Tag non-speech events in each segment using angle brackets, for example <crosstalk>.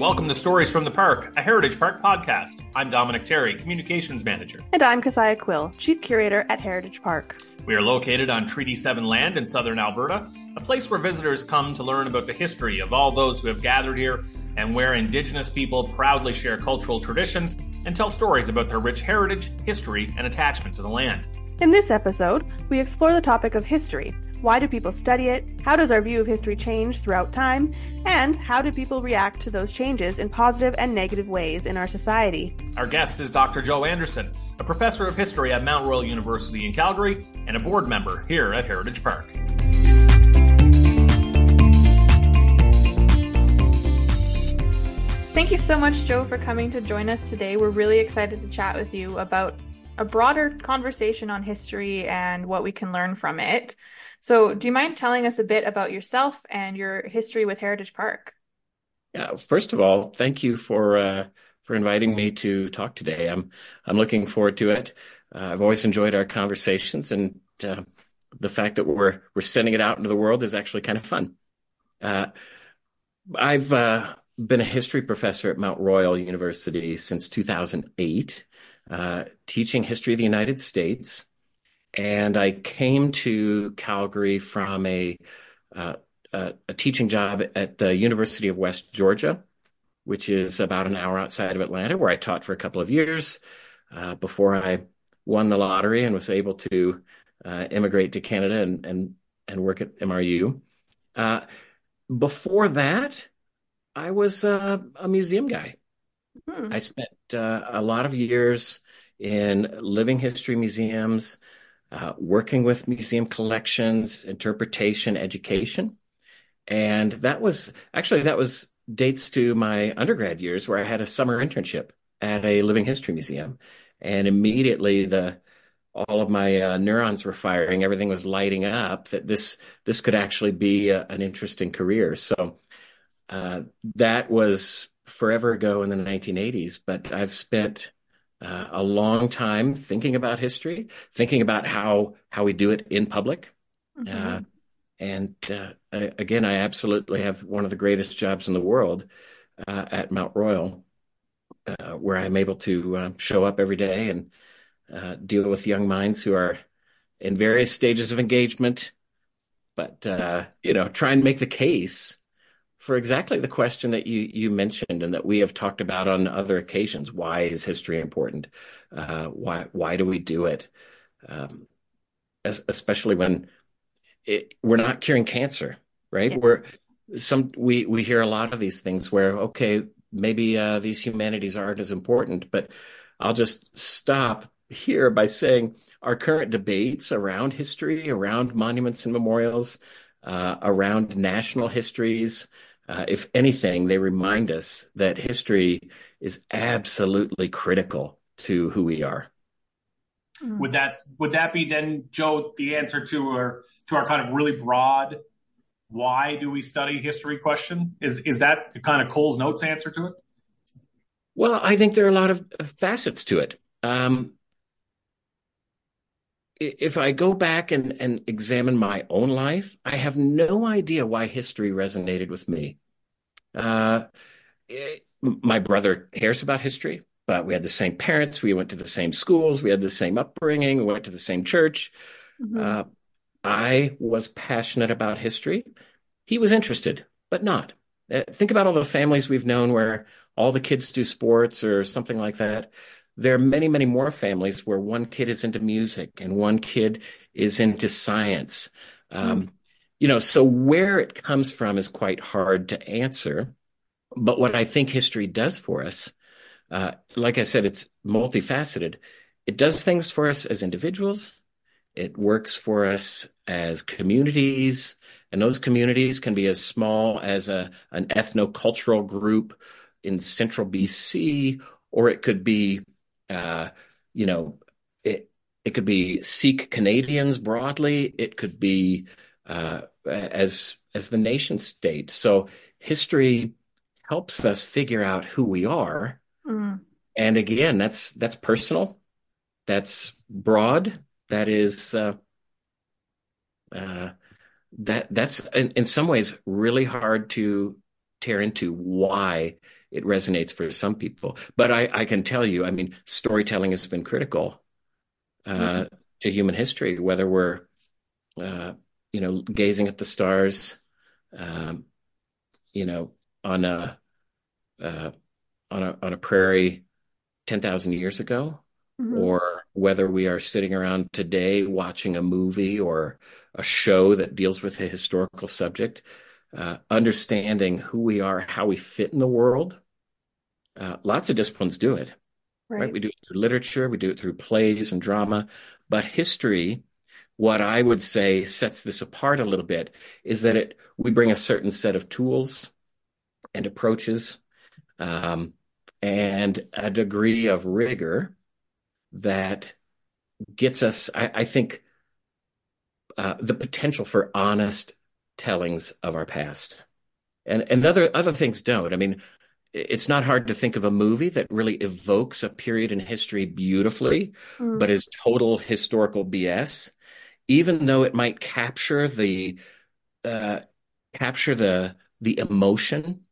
Welcome to Stories from the Park, a Heritage Park podcast. I'm Dominic Terry, Communications Manager. And I'm Kesia Quill, Chief Curator at Heritage Park. We are located on Treaty 7 land in southern Alberta, a place where visitors come to learn about the history of all those who have gathered here and where Indigenous people proudly share cultural traditions and tell stories about their rich heritage, history, and attachment to the land. In this episode, we explore the topic of history. Why do people study it? How does our view of history change throughout time? And how do people react to those changes in positive and negative ways in our society? Our guest is Dr. Joe Anderson, a professor of history at Mount Royal University in Calgary and a board member here at Heritage Park. Thank you so much, Joe, for coming to join us today. We're really excited to chat with you about a broader conversation on history and what we can learn from it. So, do you mind telling us a bit about yourself and your history with Heritage Park? Yeah, first of all, thank you for uh, for inviting me to talk today. I'm I'm looking forward to it. Uh, I've always enjoyed our conversations, and uh, the fact that we're we're sending it out into the world is actually kind of fun. Uh, I've uh, been a history professor at Mount Royal University since 2008, uh, teaching history of the United States and I came to Calgary from a, uh, a, a teaching job at the University of West Georgia, which is about an hour outside of Atlanta, where I taught for a couple of years uh, before I won the lottery and was able to uh, immigrate to Canada and and and work at MRU. Uh, before that, I was uh, a museum guy. Hmm. I spent uh, a lot of years in living history museums uh, working with museum collections, interpretation, education. And that was actually, that was dates to my undergrad years where I had a summer internship at a living history museum. And immediately the, all of my uh, neurons were firing. Everything was lighting up that this, this could actually be a, an interesting career. So, uh, that was forever ago in the 1980s, but I've spent uh, a long time thinking about history, thinking about how how we do it in public. Mm-hmm. Uh, and uh, I, again, I absolutely have one of the greatest jobs in the world uh, at Mount Royal, uh, where I'm able to um, show up every day and uh, deal with young minds who are in various stages of engagement, but you know, try and make the case for exactly the question that you you mentioned and that we have talked about on other occasions. Why is history important? Uh, why why do we do it? Um, especially when it, we're not curing cancer, right? Yeah. We're some we we hear a lot of these things where okay maybe uh, these humanities aren't as important, but I'll just stop here by saying our current debates around history, around monuments and memorials, uh, around national histories, uh, if anything, they remind us that history is absolutely critical to who we are. Hmm. Would that would that be then, Joe, the answer to our to our kind of really broad why do we study history question? Is is that the kind of Coles Notes answer to it? Well, I think there are a lot of facets to it. Um, if I go back and, and examine my own life, I have no idea why history resonated with me. Uh, it, my brother cares about history, but we had the same parents. We went to the same schools. We had the same upbringing. We went to the same church. Mm-hmm. Uh, I was passionate about history. He was interested, but not. Uh, think about all the families we've known where all the kids do sports or something like that there are many, many more families where one kid is into music and one kid is into science. Um, mm. You know, so where it comes from is quite hard to answer. But what I think history does for us, uh, like I said, it's multifaceted. It does things for us as individuals. It works for us as communities, and those communities can be as small as a an ethno-cultural group in central BC, or it could be uh, you know, it it could be Sikh Canadians broadly. It could be uh, as as the nation state. So history helps us figure out who we are. Mm. And again, that's that's personal. That's broad. That is uh, uh, that that's in, in some ways really hard to tear into why it resonates for some people. But I, I can tell you, I mean, storytelling has been critical uh, mm-hmm. to human history, whether we're, uh, you know, gazing at the stars, um, you know, on a, uh, on a on a prairie ten thousand years ago, mm-hmm. or whether we are sitting around today watching a movie or a show that deals with a historical subject, uh, understanding who we are, how we fit in the world. Uh, lots of disciplines do it, right. right? We do it through literature, we do it through plays and drama, but history. What I would say sets this apart a little bit is that it we bring a certain set of tools and approaches um, and a degree of rigor that gets us, I, I think, uh, the potential for honest tellings of our past. And, and other, other things don't. I mean, it's not hard to think of a movie that really evokes a period in history beautifully, mm. but is total historical BS, even though it might capture the uh, capture the the emotion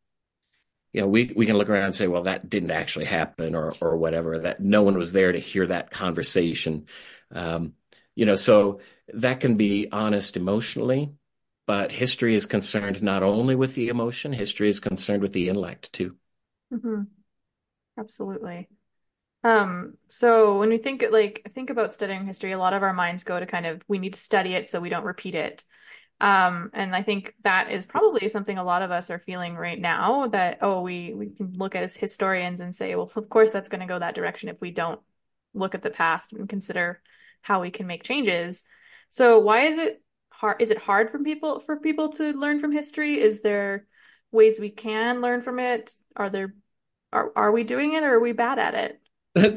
you know, we, we can look around and say, well, that didn't actually happen or, or whatever, that no one was there to hear that conversation. Um, you know, so that can be honest emotionally, but history is concerned not only with the emotion, history is concerned with the intellect too. Mm-hmm. Absolutely. Um, so when we think like think about studying history, a lot of our minds go to kind of we need to study it so we don't repeat it. Um, and I think that is probably something a lot of us are feeling right now that, oh, we, we can look at as historians and say, well, of course that's going to go that direction if we don't look at the past and consider how we can make changes. So why is it hard? Is it hard for people, for people to learn from history? Is there ways we can learn from it? Are there, are, are we doing it or are we bad at it?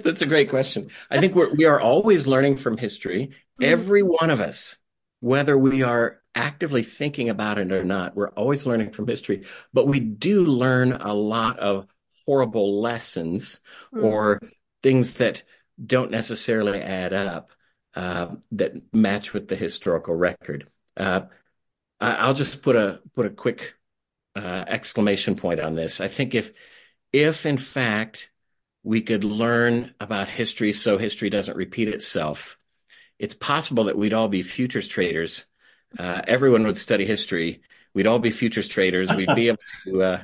That's a great question. I think we're, we are always learning from history. Mm-hmm. Every one of us, whether we are actively thinking about it or not. We're always learning from history, but we do learn a lot of horrible lessons mm. or things that don't necessarily add up uh, that match with the historical record. Uh, I'll just put a put a quick uh, exclamation point on this. I think if if in fact we could learn about history so history doesn't repeat itself, it's possible that we'd all be futures traders uh, everyone would study history. We'd all be futures traders. We'd be <laughs> able to, uh,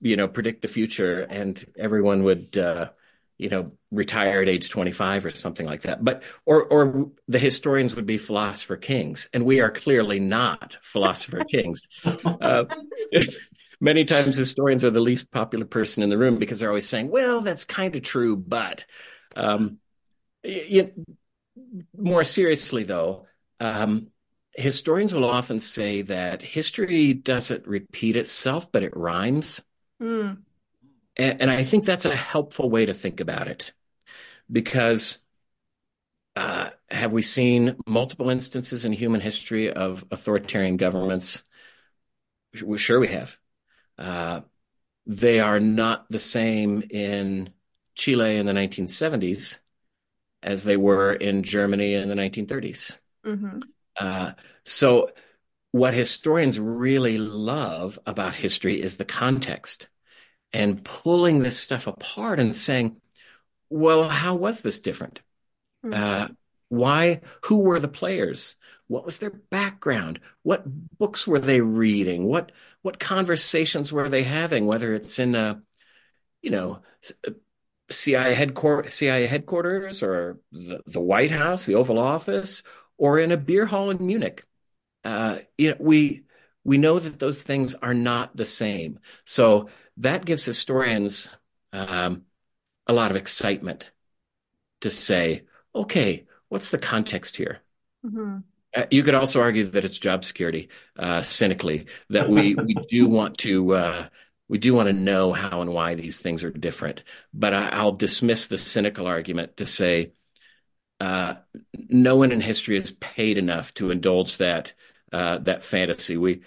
you know, predict the future, and everyone would, uh, you know, retire at age 25 or something like that. But or or the historians would be philosopher kings, and we are clearly not philosopher kings. Uh, <laughs> many times historians are the least popular person in the room because they're always saying, "Well, that's kind of true, but." Um, you, more seriously, though, um, historians will often say that history doesn't repeat itself, but it rhymes. Mm. And, and, I think that's a helpful way to think about it because uh, have we seen multiple instances in human history of authoritarian governments? Sure, we have. Uh, they are not the same in Chile in the 1970s as they were in Germany in the 1930s. Mm-hmm. Uh, so, what historians really love about history is the context and pulling this stuff apart and saying, well, how was this different? Mm-hmm. Uh, why? Who were the players? What was their background? What books were they reading? What what conversations were they having? Whether it's in a, you know, CIA headquarters, CIA headquarters, or the, the White House, the Oval Office, or in a beer hall in Munich. Uh, you know, we we know that those things are not the same. So that gives historians um, a lot of excitement to say, okay, what's the context here? Mm-hmm. Uh, you could also argue that it's job security, uh, cynically, that we, <laughs> we do want to uh, we do want to know how and why these things are different. But I, will dismiss the cynical argument to say uh, no one in history is paid enough to indulge that uh, that fantasy. We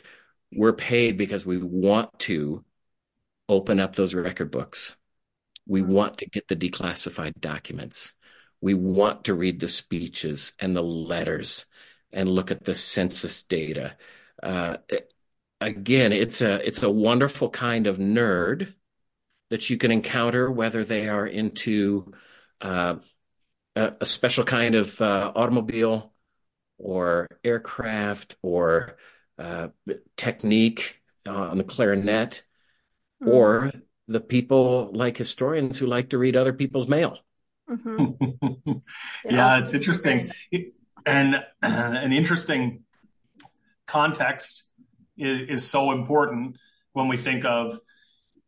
we're paid because we want to open up those record books. We want to get the declassified documents. We want to read the speeches and the letters and look at the census data. Uh, again, it's a it's a wonderful kind of nerd that you can encounter, whether they are into uh, a, a, special kind of uh, automobile or aircraft or uh, technique on the clarinet, mm-hmm. or the people like historians who like to read other people's mail. Mm-hmm. <laughs> yeah. yeah, it's interesting. and uh, <clears throat> an interesting context is, is so important when we think of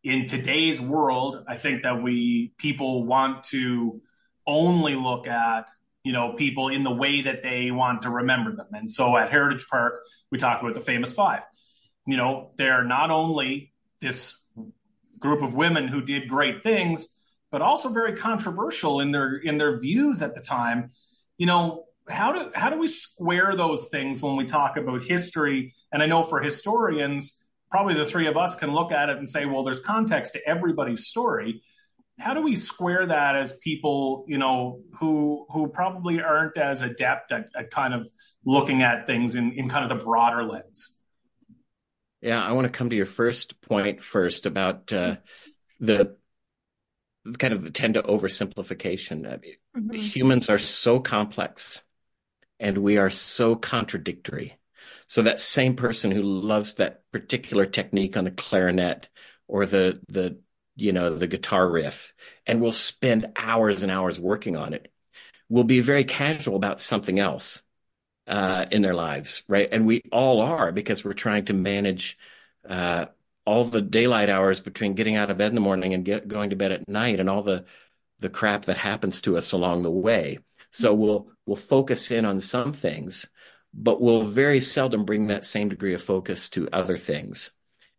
in today's world, I think that we people want to only look at you know people in the way that they want to remember them. And so at Heritage Park, we talk about the famous five. You know, they're not only this group of women who did great things, but also very controversial in their in their views at the time. You know, how do how do we square those things when we talk about history? And I know for historians, probably the three of us can look at it and say, well, there's context to everybody's story. How do we square that as people, you know, who who probably aren't as adept at, at kind of looking at things in, in kind of the broader lens? Yeah, I want to come to your first point first about uh, the kind of the tend to oversimplification. I mean, mm-hmm. Humans are so complex and we are so contradictory. So that same person who loves that particular technique on the clarinet or the the you know the guitar riff and we'll spend hours and hours working on it We'll be very casual about something else uh, in their lives, right? And we all are because we're trying to manage uh, all the daylight hours between getting out of bed in the morning and get, going to bed at night, and all the the crap that happens to us along the way. So we'll we'll focus in on some things but we'll very seldom bring that same degree of focus to other things.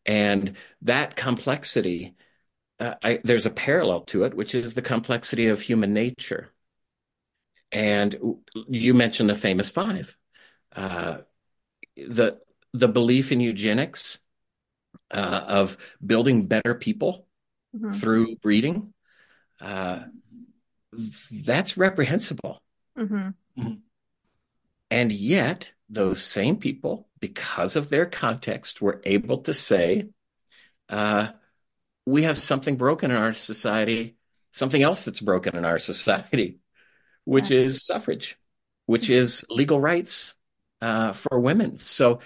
And that complexity, uh, I, there's a parallel to it, which is the complexity of human nature. And you mentioned the famous five. Uh, the the belief in eugenics uh, of building better people mm-hmm. through breeding uh, that's reprehensible. Mm-hmm. And yet, those same people, because of their context, were able to say, uh, we have something broken in our society, something else that's broken in our <laughs> society, which yeah. is suffrage, which is legal rights uh, for women. So,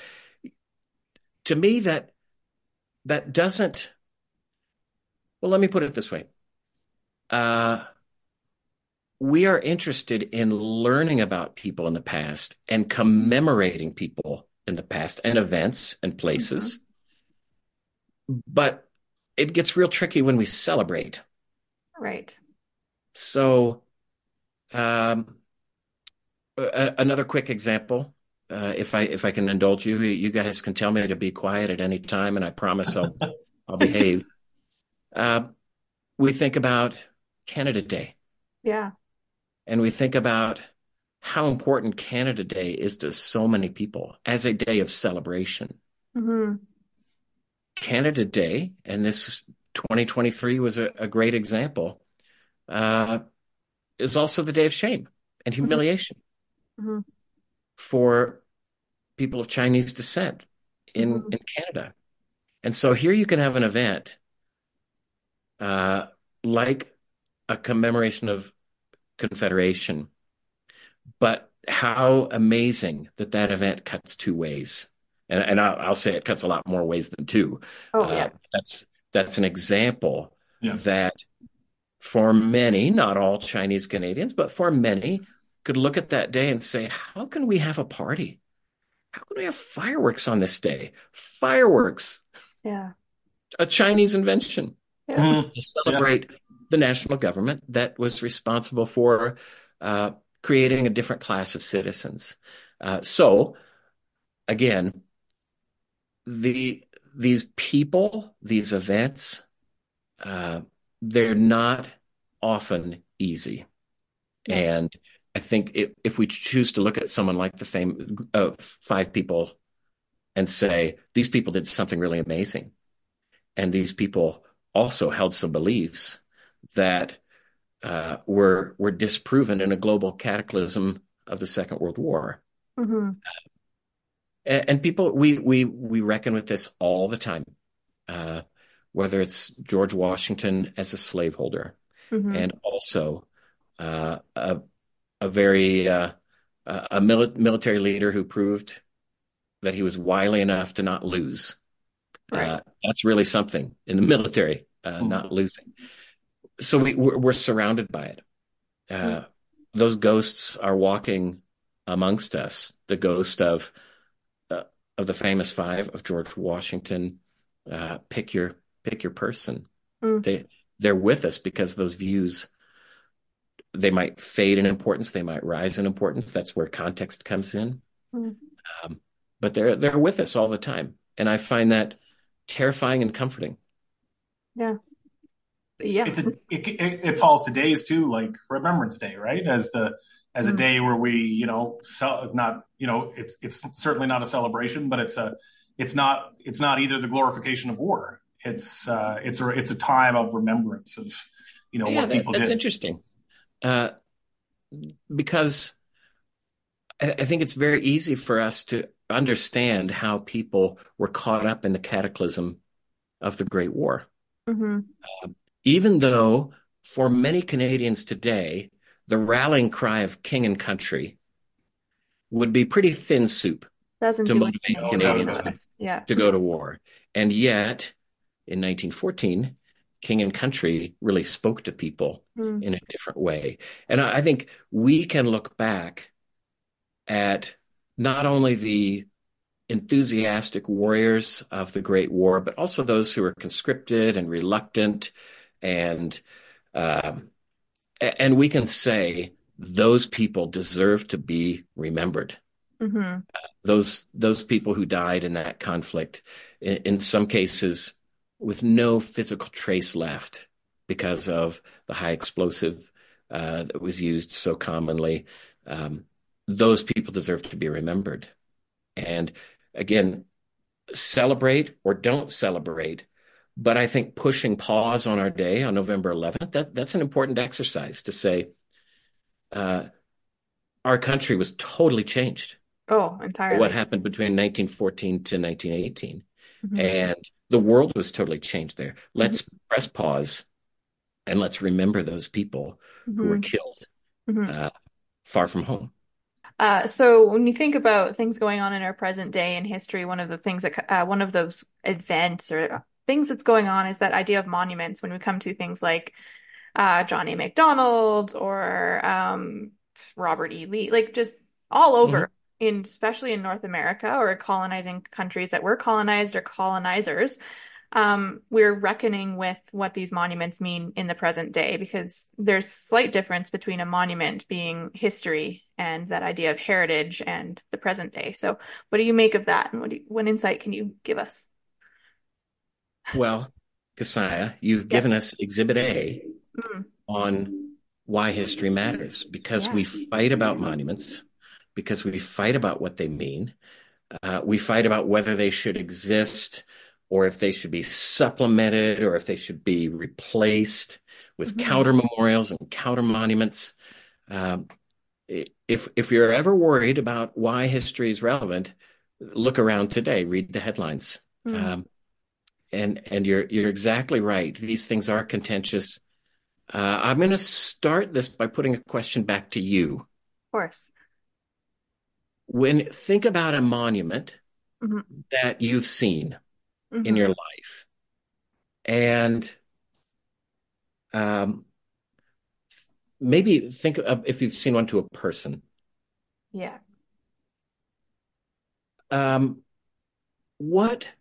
to me, that that doesn't. Well, let me put it this way. Uh, we are interested in learning about people in the past and commemorating people in the past and events and places. Mm-hmm. But it gets real tricky when we celebrate. Right. So, um, a- another quick example, uh, if I if I can indulge you, you guys can tell me to be quiet at any time, and I promise I'll <laughs> I'll behave. Uh, we think about Canada Day. Yeah and we think about how important Canada Day is to so many people as a day of celebration. Mm-hmm. Canada Day, and this 2023 was a, a great example, uh, is also the day of shame and mm-hmm. humiliation mm-hmm. for people of Chinese descent in, mm-hmm. in Canada. And so here you can have an event uh, like a commemoration of Confederation. But how amazing that that event cuts two ways. And, and I'll, I'll, say it cuts a lot more ways than two. Oh, uh, yeah. That's, that's an example yeah. that for many, not all Chinese Canadians, but for many, could look at that day and say, how can we have a party? How can we have fireworks on this day? Fireworks. Yeah. A Chinese invention. Yeah. Mm-hmm. To celebrate yeah the national government that was responsible for uh, creating a different class of citizens. Uh, so, again, the these people, these events, uh, they're not often easy, and I think if, if we choose to look at someone like the fame of five people and say these people did something really amazing, and these people also held some beliefs that uh, were were disproven in a global cataclysm of the Second World War. Mm-hmm. And, people, we we we reckon with this all the time. Uh, whether it's George Washington as a slaveholder, hmm and also uh, a a very uh, a mili military leader who proved that he was wily enough to not lose. Right. Uh, that's really something in the military, uh, Mhm. not losing. So we we're, we're surrounded by it. Uh, Mm. those ghosts are walking amongst us. The ghost of of the famous five of George Washington. Uh, pick your pick your person. Mm. They they're with us because those views they might fade in importance, they might rise in importance. That's where context comes in. Mm. Um, but they're they're with us all the time, and I find that terrifying and comforting. Yeah. Yeah. It's a, it, it, it falls to days too, like Remembrance Day, right? As the as a Mm. day where we, you know, cel- not, you know, it's it's certainly not a celebration, but it's a it's not it's not either the glorification of war. It's uh, it's a it's a time of remembrance of, you know, Yeah, what that, people that's did. interesting. Uh, because I, I think it's very easy for us to understand how people were caught up in the cataclysm of the Great War. hmm Even though for many Canadians today, the rallying cry of king and country would be pretty thin soup Doesn't to do motivate anything No, Canadians totally. Yeah. to go to war. And yet, in 1914, king and country really spoke to people Mm. in a different way. And I I think we can look back at not only the enthusiastic warriors of the Great War, but also those who were conscripted and reluctant, and um, a- and we can say those people deserve to be remembered. hmm Those those people who died in that conflict, in, in some cases, with no physical trace left because of the high explosive uh, that was used so commonly. Um, those people deserve to be remembered. And again, celebrate or don't celebrate. But I think pushing pause on our day on November 11th, that, that's an important exercise to say, uh, our country was totally changed. Oh, entirely. What happened between 1914 to 1918. Mhm. And the world was totally changed there. Let's press pause and let's remember those people who were Mhm. killed Mhm. uh, far from home. Uh, so when you think about things going on in our present day in history, one of the things that uh, one of those events or things that's going on is that idea of monuments. When we come to things like uh, John A. Macdonald or um, Robert E. Lee, like just all over, in especially in North America or colonizing countries that were colonized or colonizers. Um, we're reckoning with what these monuments mean in the present day because there's slight difference between a monument being history and that idea of heritage and the present day. So, what do you make of that, and what do you, what insight can you give us? Well, Kesia, you've Yeah. given us Exhibit A Mm, on why history matters because Yeah. we fight about monuments, because we fight about what they mean. Uh, we fight about whether they should exist or if they should be supplemented or if they should be replaced with Mhm. counter memorials and counter monuments. Um, if if you're ever worried about why history is relevant, look around today, read the headlines. mm, Um, and and you're you're exactly right. These things are contentious. Uh, I'm going to start this by putting a question back to you. of course. When think about a monument Mhm. that you've seen in Mhm. your life, and um, maybe think of if you've seen one to a person. Yeah. Um, what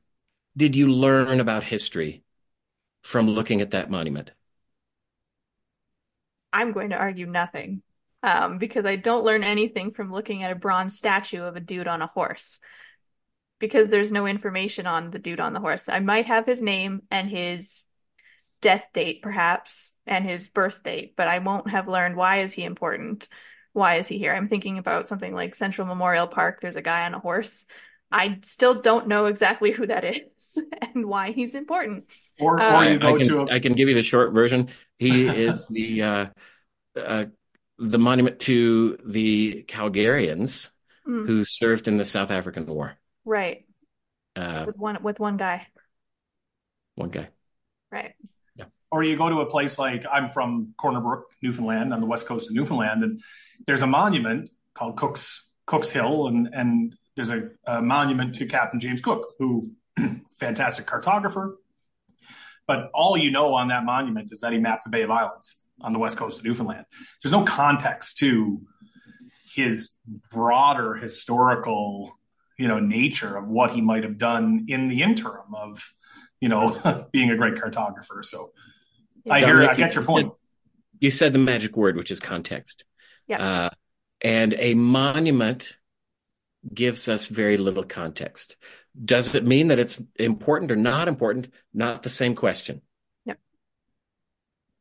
did you learn about history from looking at that monument? I'm going to argue nothing, um, because I don't learn anything from looking at a bronze statue of a dude on a horse, because there's no information on the dude on the horse. I might have his name and his death date, perhaps, and his birth date, but I won't have learned why is he important? Why is he here? I'm thinking about something like Central Memorial Park. There's a guy on a horse. I still don't know exactly who that is <laughs> and why he's important. Or, Uh, or I, you I go can to a I can give you the short version. He <laughs> is the uh, uh, the monument to the Calgarians Mm, who served in the South African War. right. Uh, With one with one guy. one guy. Right. Yeah. Or you go to a place like I'm from Corner Brook, Newfoundland, on the west coast of Newfoundland, and there's a monument called Cook's Cook's Hill, and and there's a, a monument to Captain James Cook, who <clears throat> fantastic cartographer. But all you know on that monument is that he mapped the Bay of Islands on the west coast of Newfoundland. There's no context to his broader historical, you know, nature of what he might have done in the interim of, you know, <laughs> being a great cartographer. So. I hear, I get your point. You said the magic word, which is context. Yeah. Uh, and a monument gives us very little context. Does it mean that it's important or not important? Not the same question. Yep.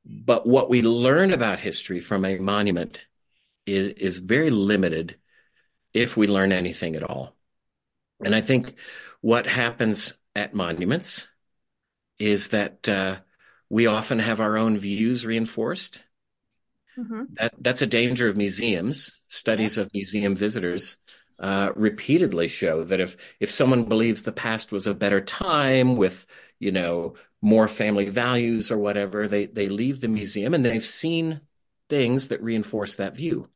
But what we learn about history from a monument is, is very limited if we learn anything at all. And I think what happens at monuments is that uh, we often have our own views reinforced. Mm-hmm. That that's a danger of museums. Studies yeah. of museum visitors uh, repeatedly show that if if someone believes the past was a better time with you know more family values or whatever, they they leave the museum and they've seen things that reinforce that view.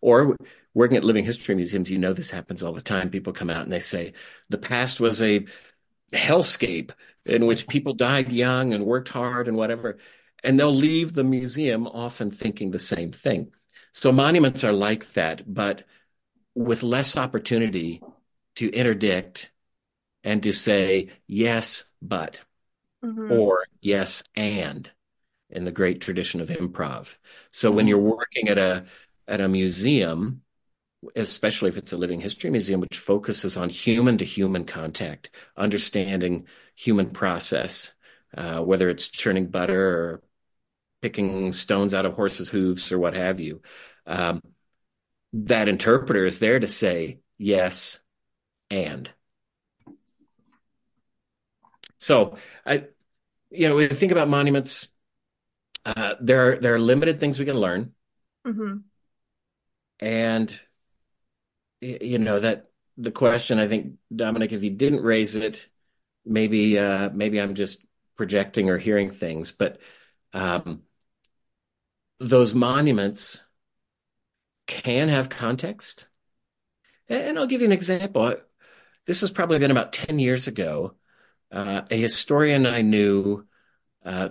Or working at living history museums, you know this happens all the time. People come out and they say the past was a hellscape in which people died young and worked hard and whatever. And they'll leave the museum often thinking the same thing. So monuments are like that, but with less opportunity to interdict and to say yes, but, mm-hmm. or yes, and in the great tradition of improv. So mm-hmm. when you're working at a, at a museum, especially if it's a living history museum, which focuses on human to human contact, understanding human process, uh, whether it's churning butter or picking stones out of horses' hooves or what have you. Um, that interpreter is there to say yes and. So I, you know, when you think about monuments, uh, there are there are limited things we can learn, mm-hmm. and you know that the question I think Dominic, if you didn't raise it, maybe uh, maybe I'm just projecting or hearing things, but um, those monuments can have context. And I'll give you an example. This has probably been about 10 years ago. Uh, a historian I knew, uh,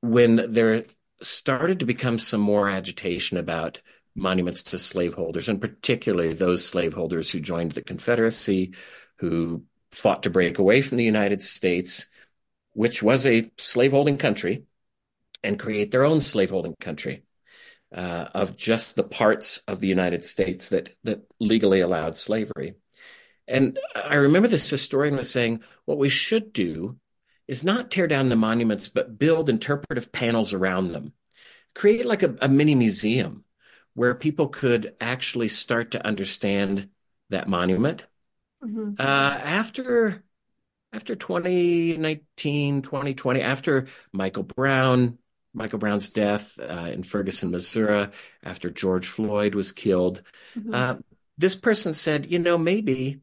when there started to become some more agitation about monuments to slaveholders, and particularly those slaveholders who joined the Confederacy, who fought to break away from the United States, which was a slaveholding country, and create their own slaveholding country uh, of just the parts of the United States that that legally allowed slavery. And I remember this historian was saying, what we should do is not tear down the monuments, but build interpretive panels around them. Create like a, a mini museum where people could actually start to understand that monument. Mm-hmm. Uh, after after 2019, 2020, after Michael Brown Michael Brown's death uh, in Ferguson, Missouri, after George Floyd was killed. Mm-hmm. Uh, this person said, you know, maybe,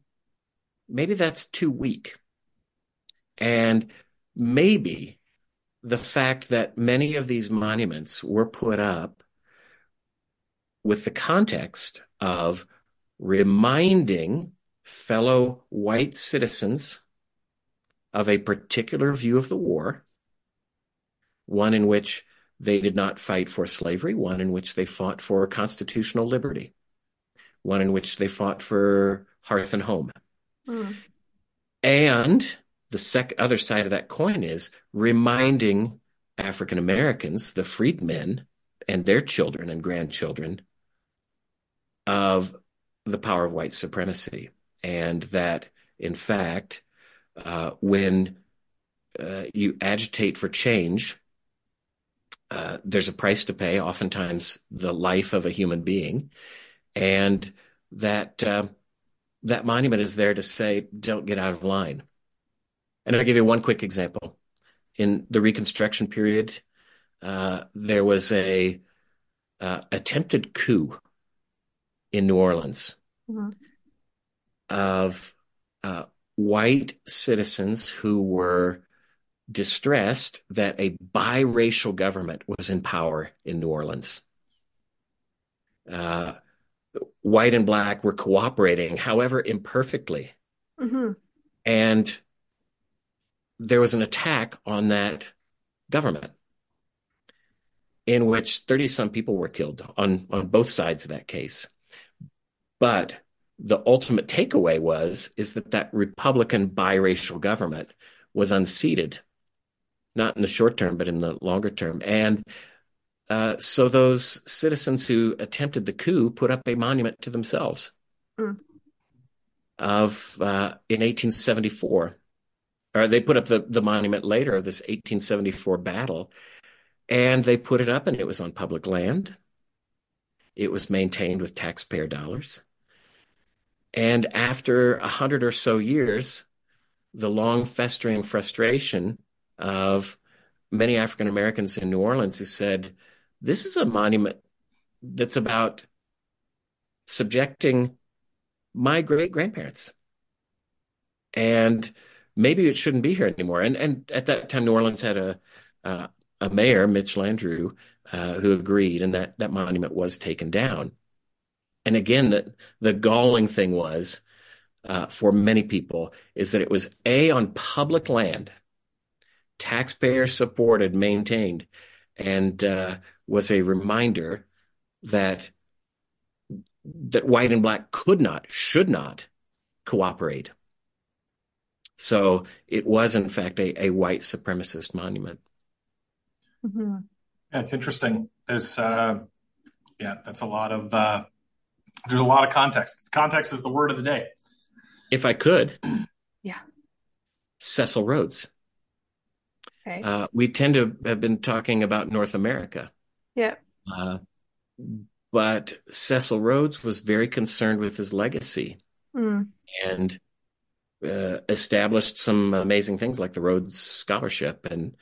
maybe that's too weak. And maybe the fact that many of these monuments were put up with the context of reminding fellow white citizens of a particular view of the war one in which they did not fight for slavery, one in which they fought for constitutional liberty, one in which they fought for hearth and home. Mm. And the sec- other side of that coin is reminding African Americans, the freedmen, and their children and grandchildren of the power of white supremacy. And that, in fact, uh, when uh, you agitate for change, uh, there's a price to pay, oftentimes the life of a human being, and that uh, that monument is there to say, "Don't get out of line." And I'll give you one quick example. In the Reconstruction period, uh, there was a uh, attempted coup in New Orleans mm-hmm. of uh, white citizens who were distressed that a biracial government was in power in New Orleans. Uh, white and black were cooperating, however imperfectly. Mm-hmm. And there was an attack on that government in which 30 some people were killed on, on both sides of that case. But the ultimate takeaway was is that that Republican biracial government was unseated, not in the short term, but in the longer term. And uh, so those citizens who attempted the coup put up a monument to themselves mm. of uh, in 1874. Or they put up the, the monument later of this 1874 battle, and they put it up, and it was on public land. It was maintained with taxpayer dollars. And after a hundred or so years, the long festering frustration of many African Americans in New Orleans who said, this is a monument that's about subjecting my great grandparents. And maybe it shouldn't be here anymore. And and at that time, New Orleans had a uh, a mayor, Mitch Landrieu, uh, who agreed, and that that monument was taken down. And again, the the galling thing was uh, for many people is that it was a on public land, taxpayer supported, maintained, and uh, was a reminder that that white and black could not, should not cooperate. So it was, in fact, a, a white supremacist monument. Mm-hmm. Yeah, it's interesting. There's, uh, yeah, that's a lot of, uh, there's a lot of context. Context is the word of the day. If I could, yeah, Cecil Rhodes. Okay. Uh, we tend to have been talking about North America. Yeah. Uh, but Cecil Rhodes was very concerned with his legacy mm. and uh, established some amazing things like the Rhodes Scholarship, and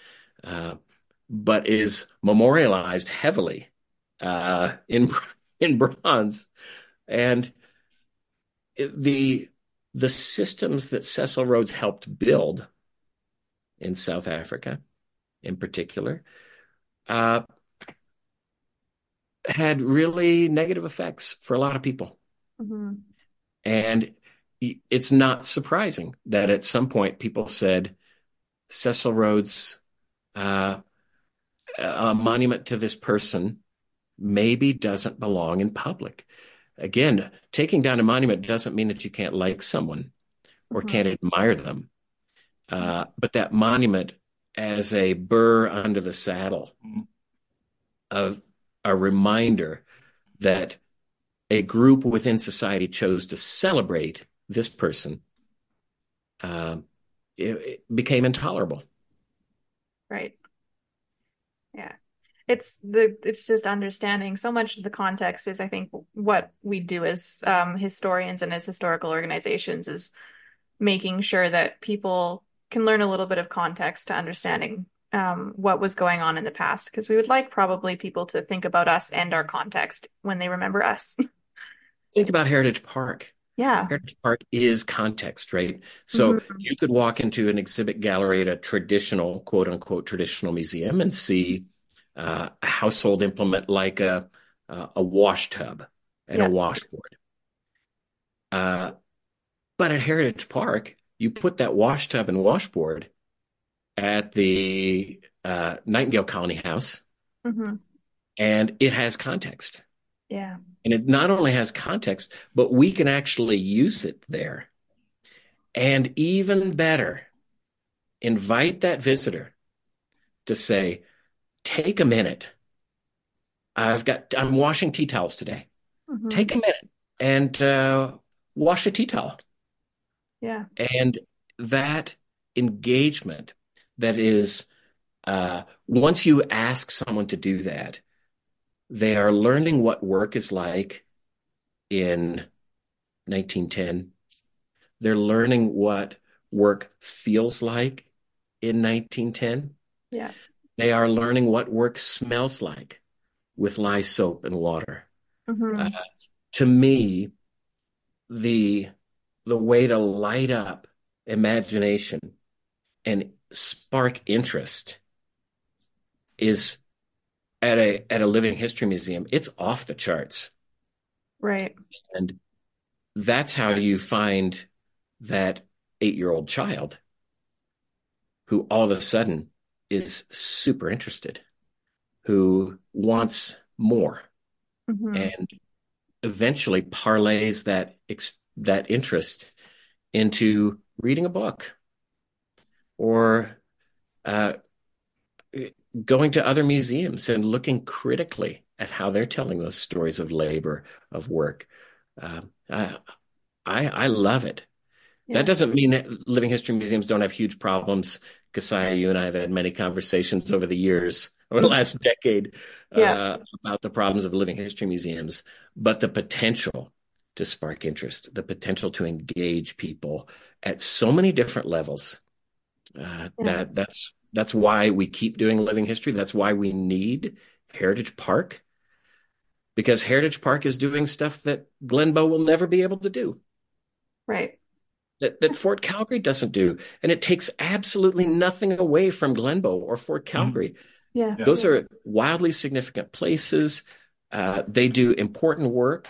uh, but is memorialized heavily uh, in <laughs> in bronze, and the the systems that Cecil Rhodes helped build in South Africa, in particular, uh, had really negative effects for a lot of people. Mm-hmm. And it's not surprising that at some point people said Cecil Rhodes, uh, a monument to this person, maybe doesn't belong in public. Again, taking down a monument doesn't mean that you can't like someone or mm-hmm. can't admire them. Uh, but that monument as a burr under the saddle mm-hmm. of a reminder that a group within society chose to celebrate this person uh, it, it became intolerable. Right. Yeah. It's the it's just understanding so much of the context is I think what we do as um, historians and as historical organizations is making sure that people can learn a little bit of context to understanding um, what was going on in the past because we would like probably people to think about us and our context when they remember us. <laughs> think about Heritage Park. Yeah. Heritage Park is context, right? So mm-hmm. you could walk into an exhibit gallery at a traditional, quote unquote, traditional museum and see uh, a household implement like a, uh, a wash tub and yeah. a washboard. Uh, but at Heritage Park, you put that wash tub and washboard at the uh, Nightingale Colony House, mm-hmm. and it has context. Yeah. And it not only has context, but we can actually use it there. And even better, invite that visitor to say, take a minute. I've got, I'm washing tea towels today. Mm-hmm. Take a minute and uh, wash a tea towel. Yeah. And that engagement that is uh, once you ask someone to do that, they are learning what work is like in 1910. They're learning what work feels like in 1910. Yeah. They are learning what work smells like with lye soap and water. Mm-hmm. Uh, to me, the the way to light up imagination and spark interest is at a at a living history museum. It's off the charts. Right. And that's how you find that 8-year-old child who all of a sudden is super interested who wants more mm-hmm. and eventually parlays that that interest into reading a book or uh, going to other museums and looking critically at how they're telling those stories of labor of work. Uh, I, I love it. Yeah. That doesn't mean that living history museums don't have huge problems. Kesia, you and I have had many conversations over the years, <laughs> over the last decade, yeah. uh, about the problems of living history museums, but the potential to spark interest, the potential to engage people at so many different levels. Uh, yeah. That that's that's why we keep doing living history. That's why we need Heritage Park, because Heritage Park is doing stuff that Glenbow will never be able to do. Right. That that Fort Calgary doesn't do, and it takes absolutely nothing away from Glenbow or Fort mm-hmm. Calgary. Yeah. Those yeah. are wildly significant places. Uh, they do important work,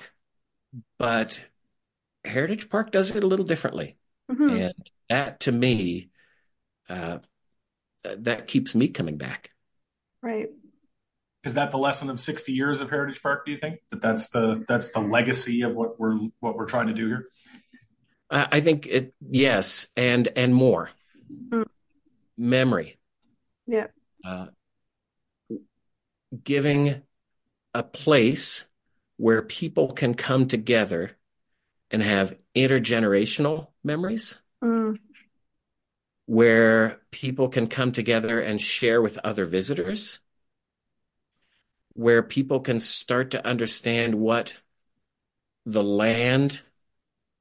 but Heritage Park does it a little differently. Mm-hmm. And that to me, uh, that keeps me coming back. Right. Is that the lesson of 60 years of Heritage Park? Do you think that that's the that's the legacy of what we're what we're trying to do here? I think it yes, and and more mm. memory. Yeah. Uh, giving a place where people can come together and have intergenerational memories. Mm where people can come together and share with other visitors, where people can start to understand what the land,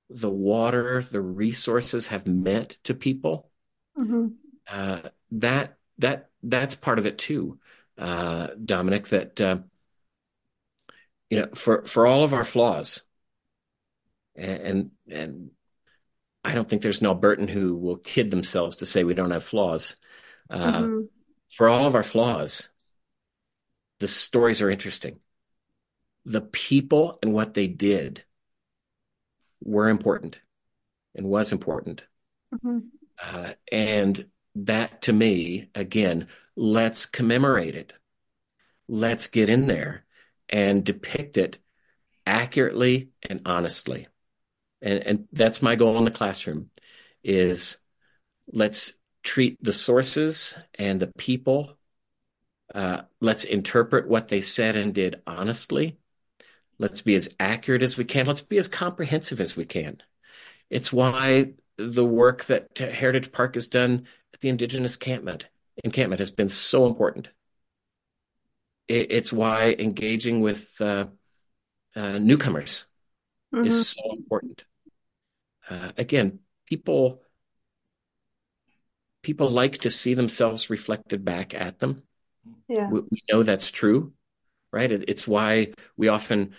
the water, the resources have meant to people. Mm-hmm. Uh, that that that's part of it too, uh, Dominic. That uh, you know, for for all of our flaws, and and I don't think there's an Albertan who will kid themselves to say we don't have flaws. Uh, mm-hmm. For all of our flaws, the stories are interesting. The people and what they did were important and was important. Mm-hmm. Uh, and that to me, again, let's commemorate it. Let's get in there and depict it accurately and honestly. And, and that's my goal in the classroom is let's treat the sources and the people uh, let's interpret what they said and did honestly. Let's be as accurate as we can. Let's be as comprehensive as we can. It's why the work that heritage park has done at the indigenous encampment encampment has been so important it, it's why engaging with uh, uh, newcomers mm-hmm. is so important uh, again, people people like to see themselves reflected back at them. Yeah. We, we know that's true, right? It, it's why we often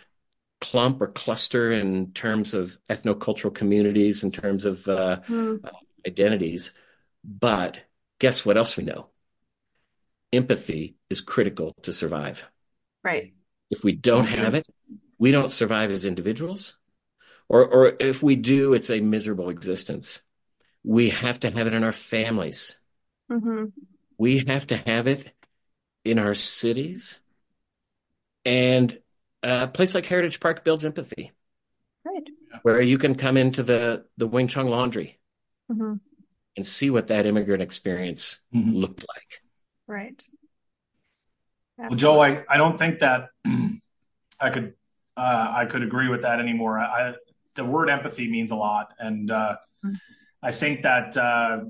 clump or cluster in terms of ethnocultural communities, in terms of uh, mm. uh, identities. But guess what else we know? Empathy is critical to survive. Right. If we don't have it, we don't survive as individuals or or if we do, it's a miserable existence. We have to have it in our families. Mm-hmm. We have to have it in our cities, and a place like Heritage Park builds empathy. Right. Where you can come into the the Wing Chung Laundry mm-hmm. and see what that immigrant experience mm-hmm. looked like. Right. Well, Joe, I, I don't think that <clears throat> I could uh, I could agree with that anymore. I the word empathy means a lot, and uh, mm-hmm. I think that uh,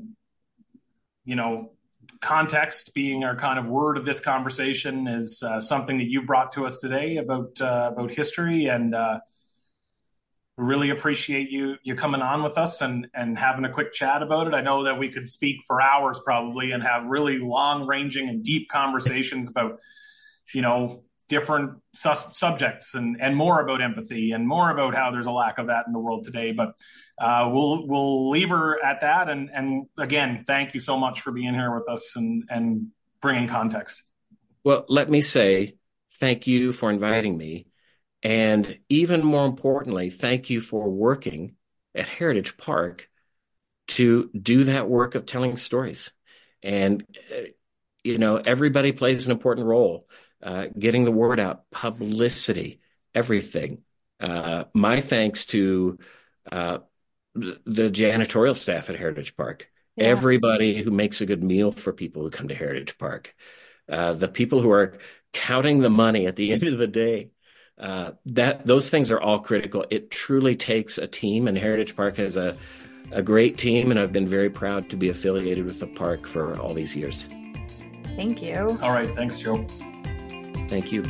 you know context being our kind of word of this conversation is uh, something that you brought to us today about uh, about history and uh, really appreciate you you coming on with us and and having a quick chat about it i know that we could speak for hours probably and have really long ranging and deep conversations about you know different sus- subjects and, and more about empathy and more about how there's a lack of that in the world today. But uh, we'll we'll leave her at that. And and again, thank you so much for being here with us and and bringing context. Well, let me say thank you for inviting me, and even more importantly, thank you for working at Heritage Park to do that work of telling stories. And uh, you know, everybody plays an important role. Uh, getting the word out, publicity, everything. Uh, my thanks to uh, the janitorial staff at Heritage Park, yeah. everybody who makes a good meal for people who come to Heritage Park, uh, the people who are counting the money at the end of the day. Uh, that those things are all critical. It truly takes a team, and Heritage Park has a a great team, and I've been very proud to be affiliated with the park for all these years. Thank you. All right. Thanks, Joe. Thank you.